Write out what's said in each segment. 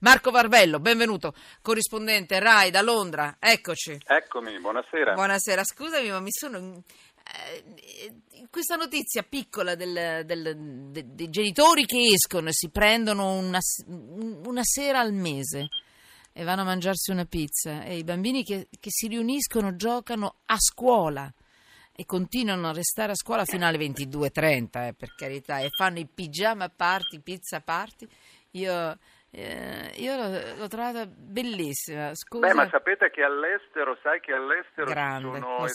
Marco Varvello, benvenuto, corrispondente RAI da Londra, eccoci. Eccomi, buonasera. Buonasera, scusami ma mi sono... eh, questa notizia piccola del- del- de- dei genitori che escono e si prendono una, una sera al mese e vanno a mangiarsi una pizza e i bambini che, che si riuniscono giocano a scuola e continuano a restare a scuola fino alle 22.30, eh, per carità, e fanno i pigiama party, pizza party. Io, eh, io l'ho, l'ho trovata bellissima. Scusa. Beh, ma sapete che all'estero, sai che all'estero Grande, ci sono lo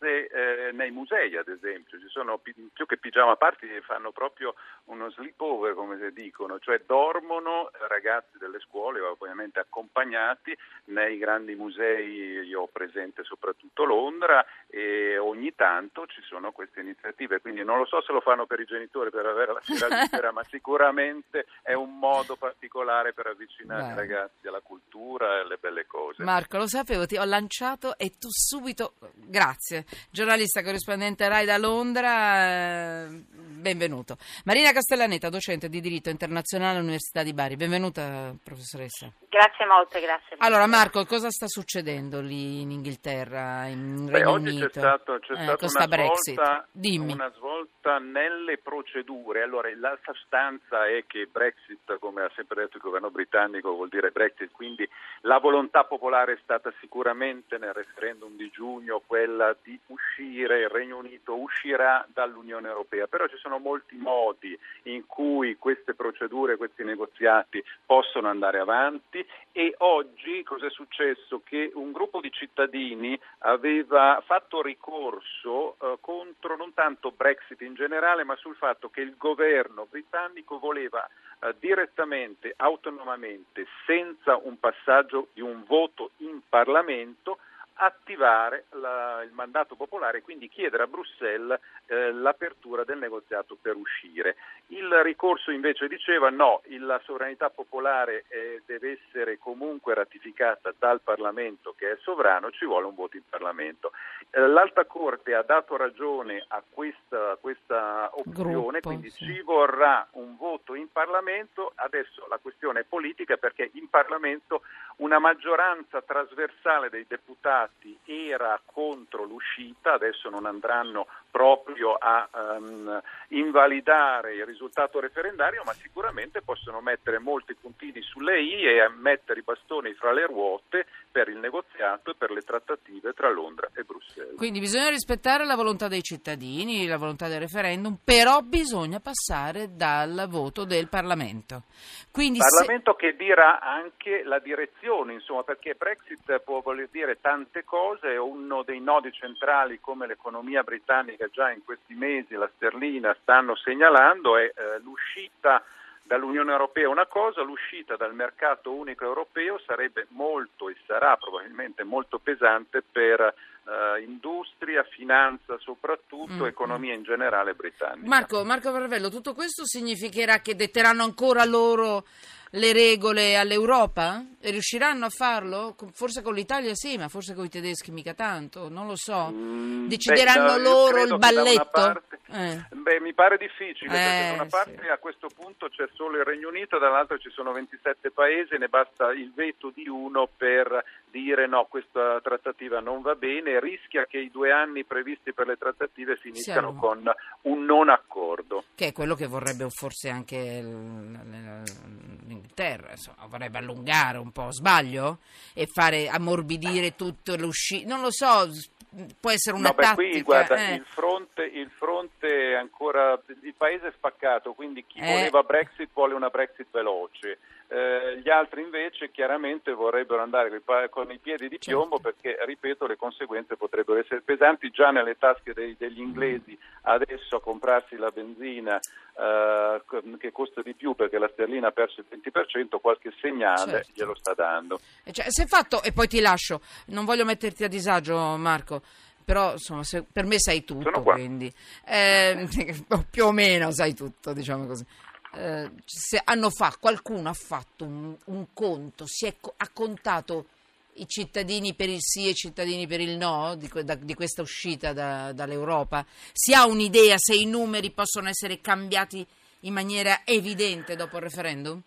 esperienze eh, nei musei, ad esempio, ci sono pi- più che pigiama party, fanno proprio uno sleepover, come si dicono, cioè dormono ragazzi delle scuole, ovviamente accompagnati, nei grandi musei, io ho presente soprattutto Londra, e ogni tanto ci sono queste iniziative, quindi non lo so se lo fanno per i genitori per avere la sera libera, ma sicuramente è un modo particolare per avvicinare Beh. i ragazzi alla cultura e alle belle cose. Marco, lo sapevo, ti ho lanciato e tu subito. Grazie. Giornalista corrispondente Rai da Londra, eh, benvenuto. Marina Castellaneta, docente di diritto internazionale all'Università di Bari. Benvenuta, professoressa. Grazie molte, grazie. Allora, Marco, cosa sta succedendo lì in Inghilterra, in Beh, Regno oggi Unito? c'è, stato, c'è Eh, stata una, Brexit. svolta, Dimmi. una svolta nelle procedure. Allora, la sostanza è che Brexit, come ha sempre detto il governo britannico, vuol dire Brexit, quindi la volontà popolare è stata sicuramente nel referendum di giugno quella di uscire, il Regno Unito uscirà dall'Unione Europea, però ci sono molti modi in cui queste procedure, questi negoziati possono andare avanti e oggi cosa è successo? Che un gruppo di cittadini aveva fatto ricorso eh, contro non tanto Brexit in generale, ma sul fatto che il governo britannico voleva eh, direttamente, autonomamente, senza un passaggio di un voto in Parlamento, attivare la- il mandato popolare e quindi chiedere a Bruxelles eh, l'apertura del negoziato per uscire. Il ricorso invece diceva no, la sovranità popolare eh, deve essere comunque ratificata dal Parlamento che è sovrano, ci vuole un voto in Parlamento. Eh, L'Alta Corte ha dato ragione a questa, a questa opzione, Gruppo, quindi sì. ci vorrà un voto in Parlamento, adesso la questione è politica perché in Parlamento una maggioranza trasversale dei deputati era contro l'uscita, adesso non andranno proprio a ehm, invalidare il risultato referendario, ma sicuramente possono mettere molti puntini sulle i e mettere i bastoni fra le ruote per il negoziato e per le trattative tra Londra e Bruxelles. Quindi bisogna rispettare la volontà dei cittadini, la volontà del referendum, però bisogna passare dal voto del Parlamento. Quindi se- Parlamento che dirà anche la direzione, insomma, perché Brexit può voler dire tante cose, uno dei nodi centrali come l'economia britannica già in questi mesi, la sterlina, stanno segnalando è eh, l'uscita dall'Unione Europea una cosa, l'uscita dal mercato unico europeo sarebbe molto e sarà probabilmente molto pesante per eh, industria, finanza soprattutto, Mm, economia in generale britannica. Marco, Marco Varvello, tutto questo significherà che detteranno ancora loro le regole all'Europa? Riusciranno a farlo? Forse con l'Italia sì, ma forse con i tedeschi mica tanto, non lo so. Mm, Decideranno beh, loro il balletto? parte- Eh. Beh, mi pare difficile, perché Eh, da una parte sì. a questo punto c'è solo il Regno Unito, dall'altra ci sono 27 paesi, ne basta il veto di uno per dire no, questa trattativa non va bene, rischia che i due anni previsti per le trattative finiscano Siano- con un non accordo. Che è quello che vorrebbe forse anche il- l'Inghilterra, insomma, vorrebbe allungare un po', sbaglio? E fare ammorbidire tutto l'uscita, non lo so, può essere una no, beh, tattica. qui guarda, eh. il, fronte, il fronte è ancora, il paese è spaccato, quindi chi Eh. voleva Brexit vuole una Brexit veloce. Eh, gli altri invece chiaramente vorrebbero andare con i piedi di Certo. piombo perché, ripeto, le conseguenze potrebbero essere pesanti già nelle tasche dei- degli inglesi adesso a comprarsi la benzina eh, che costa di più perché la sterlina ha perso il 20%, qualche segnale Certo. glielo sta dando. E Cioè, se fatto, e poi ti lascio, non voglio metterti a disagio Marco, però insomma, se- per me sai tutto, quindi Eh, più o meno sai tutto, diciamo così. Eh, se hanno fa, qualcuno ha fatto un, un conto, si è, ha contato i cittadini per il sì e i cittadini per il no di, da- di questa uscita da- dall'Europa? Si ha un'idea se i numeri possono essere cambiati in maniera evidente dopo il referendum?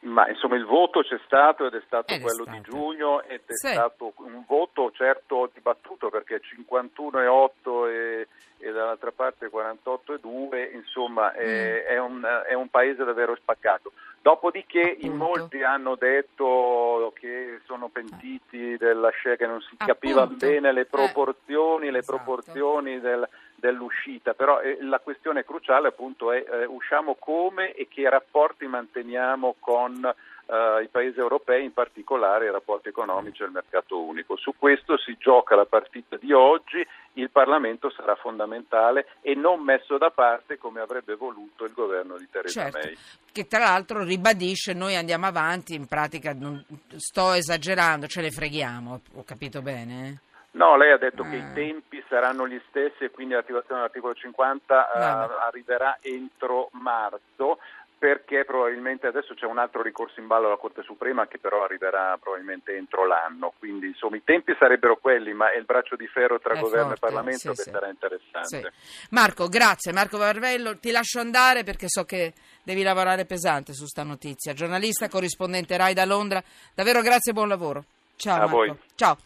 Ma insomma il voto c'è stato ed è stato Ed è quello stato. di giugno ed è Sì. stato un voto certo dibattuto perché 51,8 e, e dall'altra parte 48,2 insomma è, Mm. è un, è un paese davvero spaccato. Dopodiché in Appunto. molti hanno detto che sono pentiti della scelta, che non si capiva Appunto. bene le Eh, proporzioni, le esatto. proporzioni del- dell'uscita, però eh, la questione cruciale appunto è eh, usciamo come e che rapporti manteniamo con eh, i paesi europei, in particolare i rapporti economici e il mercato unico. Su questo si gioca la partita di oggi, il Parlamento sarà fondamentale e non messo da parte come avrebbe voluto il governo di Theresa Certo, May. che tra l'altro ribadisce noi andiamo avanti, in pratica non- sto esagerando, ce ne freghiamo, ho capito bene? No, lei ha detto che Ah. i tempi saranno gli stessi e quindi l'attivazione dell'articolo 50 eh, Vabbè. arriverà entro marzo perché probabilmente adesso c'è un altro ricorso in ballo alla Corte Suprema che però arriverà probabilmente entro l'anno, quindi insomma i tempi sarebbero quelli, ma è il braccio di ferro tra È governo forte, e Parlamento sì, che sì. sarà interessante. Sì. Marco, grazie. Marco Varvello, ti lascio andare perché so che devi lavorare pesante su sta notizia. Giornalista, corrispondente RAI da Londra, davvero grazie e buon lavoro. Ciao A Marco. voi. Ciao.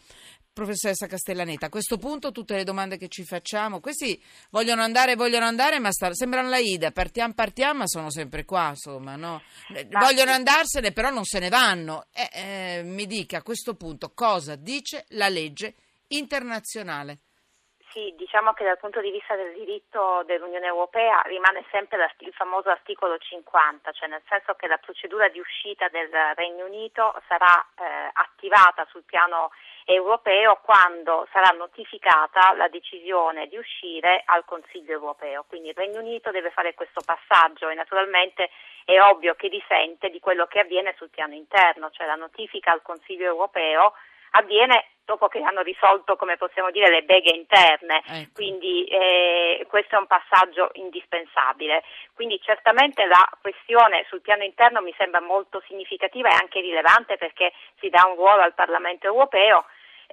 Professoressa Castellaneta, a questo punto tutte le domande che ci facciamo, questi vogliono andare, vogliono andare, ma sta- sembrano la Ida, partiamo, partiamo, ma sono sempre qua, insomma, no? Eh, Vogliono andarsene, però non se ne vanno. Eh, eh, mi dica a questo punto cosa dice la legge internazionale. Sì, diciamo che dal punto di vista del diritto dell'Unione Europea rimane sempre il famoso articolo 50, cioè nel senso che la procedura di uscita del Regno Unito sarà eh, attivata sul piano europeo quando sarà notificata la decisione di uscire al Consiglio europeo. Quindi il Regno Unito deve fare questo passaggio e naturalmente è ovvio che risente di quello che avviene sul piano interno, cioè la notifica al Consiglio europeo avviene dopo che hanno risolto, come possiamo dire, le beghe interne. Ecco. Quindi eh, questo è un passaggio indispensabile. Quindi certamente la questione sul piano interno mi sembra molto significativa e anche rilevante perché si dà un ruolo al Parlamento europeo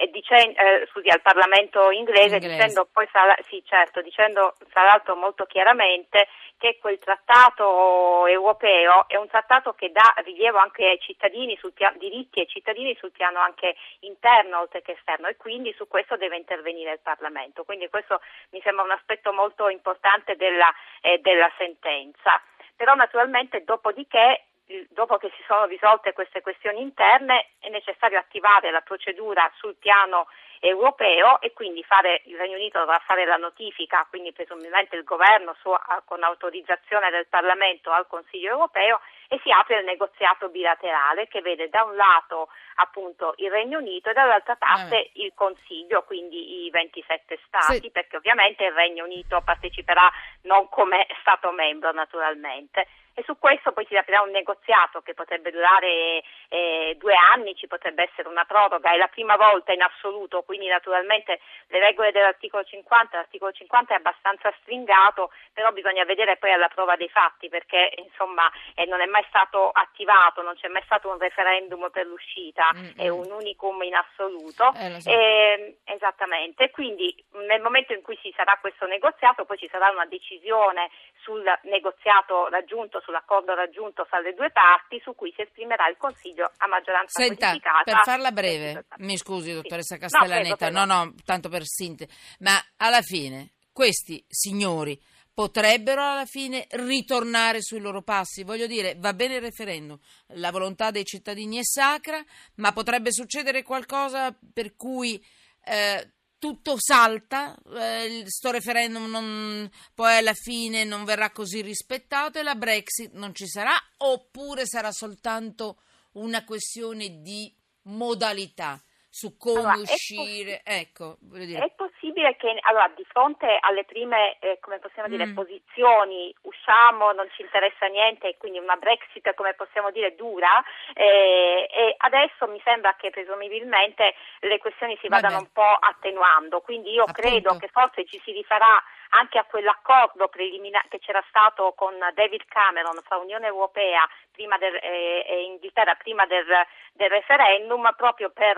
dicen- eh, scusi, al Parlamento inglese, Inglese. dicendo poi sarà, sì, certo, dicendo tra l'altro molto chiaramente che quel trattato europeo è un trattato che dà rilievo anche ai cittadini sul piano diritti ai cittadini sul piano anche interno oltre che esterno e quindi su questo deve intervenire il Parlamento. Quindi questo mi sembra un aspetto molto importante della, eh, della sentenza. Però naturalmente dopodiché dopo che si sono risolte queste questioni interne è necessario attivare la procedura sul piano europeo e quindi fare, il Regno Unito dovrà fare la notifica, quindi presumibilmente il governo su- con autorizzazione del Parlamento al Consiglio europeo e si apre il negoziato bilaterale che vede da un lato appunto il Regno Unito e dall'altra parte il Consiglio, quindi i 27 Stati, Sì. perché ovviamente il Regno Unito parteciperà non come Stato membro naturalmente. E su questo poi si aprirà un negoziato che potrebbe durare eh, due anni, ci potrebbe essere una proroga, è la prima volta in assoluto, quindi naturalmente le regole dell'articolo 50, l'articolo 50 è abbastanza stringato, però bisogna vedere poi alla prova dei fatti perché insomma eh, non è mai stato attivato, non c'è mai stato un referendum per l'uscita, Mm, è mm. un unicum in assoluto. Eh, so. Eh, esattamente, quindi nel momento in cui ci sarà questo negoziato, poi ci sarà una decisione sul negoziato raggiunto, sull'accordo raggiunto fra le due parti, su cui si esprimerà il Consiglio a maggioranza Senta, qualificata. per farla breve, mi scusi dottoressa Sì. No, Castellaneta, no, prego. no, tanto per sintesi, ma alla fine questi signori potrebbero alla fine ritornare sui loro passi, voglio dire, va bene il referendum, la volontà dei cittadini è sacra, ma potrebbe succedere qualcosa per cui eh, tutto salta, eh, referendum non- poi alla fine non verrà così rispettato e la Brexit non ci sarà, oppure sarà soltanto una questione di modalità su come Allora, è uscire. Ecco, voglio dire. È possibile che allora, di fronte alle prime, eh, come possiamo dire, Mm. posizioni, usciamo, non ci interessa niente, e quindi una Brexit, come possiamo dire, dura, eh, e adesso mi sembra che presumibilmente le questioni si Vabbè. vadano un po' attenuando, quindi io Appunto. credo che forse ci si rifarà anche a quell'accordo preliminare che c'era stato con David Cameron fra Unione Europea prima del, eh, e Inghilterra prima del, del referendum proprio per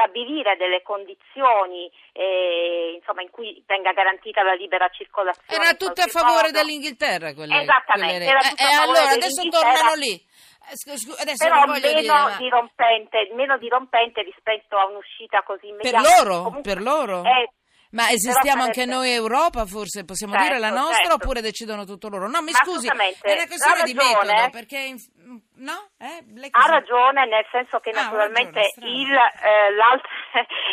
stabilire delle condizioni eh, insomma, in cui venga garantita la libera circolazione. Era tutto a favore modo. dell'Inghilterra quelle, Esattamente, quelle era regole. tutto Eh, a favore allora adesso tornano lì. Eh, adesso Però meno, dire, ma- dirompente, meno dirompente rispetto a un'uscita così per immediata. loro, Comunque, per loro. eh, Ma esistiamo anche noi Europa, forse possiamo Certo, dire la nostra, certo. oppure decidono tutto loro? No, mi Ma scusi, è una questione ha di ragione. metodo, perché... No? Eh? Ha ragione, nel senso che Ah, naturalmente ragione, il, eh, l'alta,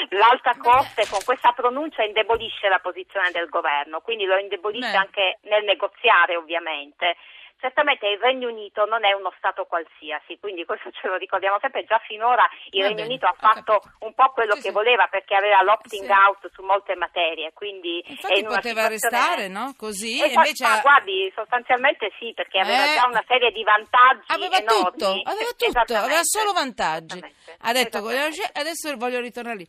l'alta corte con questa pronuncia indebolisce la posizione del governo, quindi lo indebolisce Beh. anche nel negoziare ovviamente. Certamente il Regno Unito non è uno Stato qualsiasi, quindi questo ce lo ricordiamo sempre, già finora il Va Regno bene, Unito ha fatto capito. un po' quello Sì, che sì. voleva perché aveva l'opting Sì. out su molte materie, quindi Infatti poteva restare, no? Così, e invece... ma ha- guardi, sostanzialmente sì, perché aveva Eh. già una serie di vantaggi Aveva enormi. tutto, aveva tutto, aveva solo vantaggi. Ha detto, adesso voglio ritornare lì.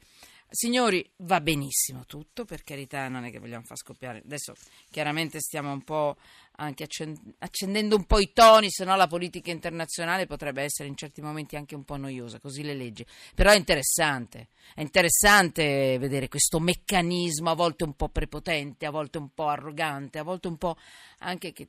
Signori, va benissimo tutto, per carità, non è che vogliamo far scoppiare. Adesso chiaramente stiamo un po' anche accen- accendendo un po' i toni, se no la politica internazionale potrebbe essere in certi momenti anche un po' noiosa, così le leggi. Però è interessante, è interessante vedere questo meccanismo a volte un po' prepotente, a volte un po' arrogante, a volte un po' anche che-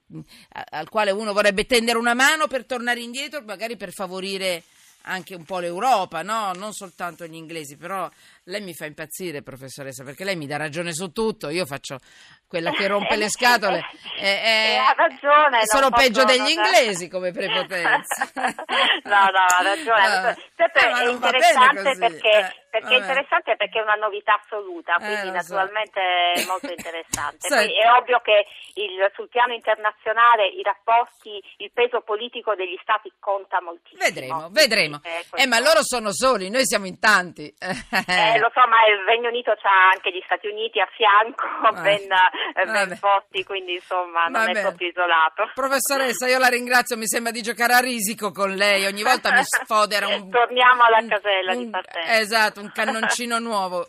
al quale uno vorrebbe tendere una mano per tornare indietro, magari per favorire anche un po' l'Europa, no? Non soltanto gli inglesi, però lei mi fa impazzire, professoressa, perché lei mi dà ragione su tutto, io faccio quella che rompe le scatole. Eh, eh, eh, eh, ha ragione, Sono peggio degli non- inglesi come prepotenza. no, no, ha ragione. Ah, Certo, ma è interessante perché, eh, perché vabbè. è interessante perché è una novità assoluta, Eh, quindi so. naturalmente è molto interessante. Poi è ovvio che il- sul piano internazionale i rapporti, il peso politico degli stati conta moltissimo. Vedremo, vedremo. Eh, Eh, ma loro sono soli, noi siamo in tanti. Eh, lo so, ma il Regno Unito ha anche gli Stati Uniti a fianco, Eh, ben, eh, ben vabbè. posti, quindi insomma non Va è proprio isolato. Professoressa, io la ringrazio, mi sembra di giocare a risico con lei, ogni volta mi sfodera un... Torniamo alla un- casella di partenza. Esatto, un cannoncino nuovo.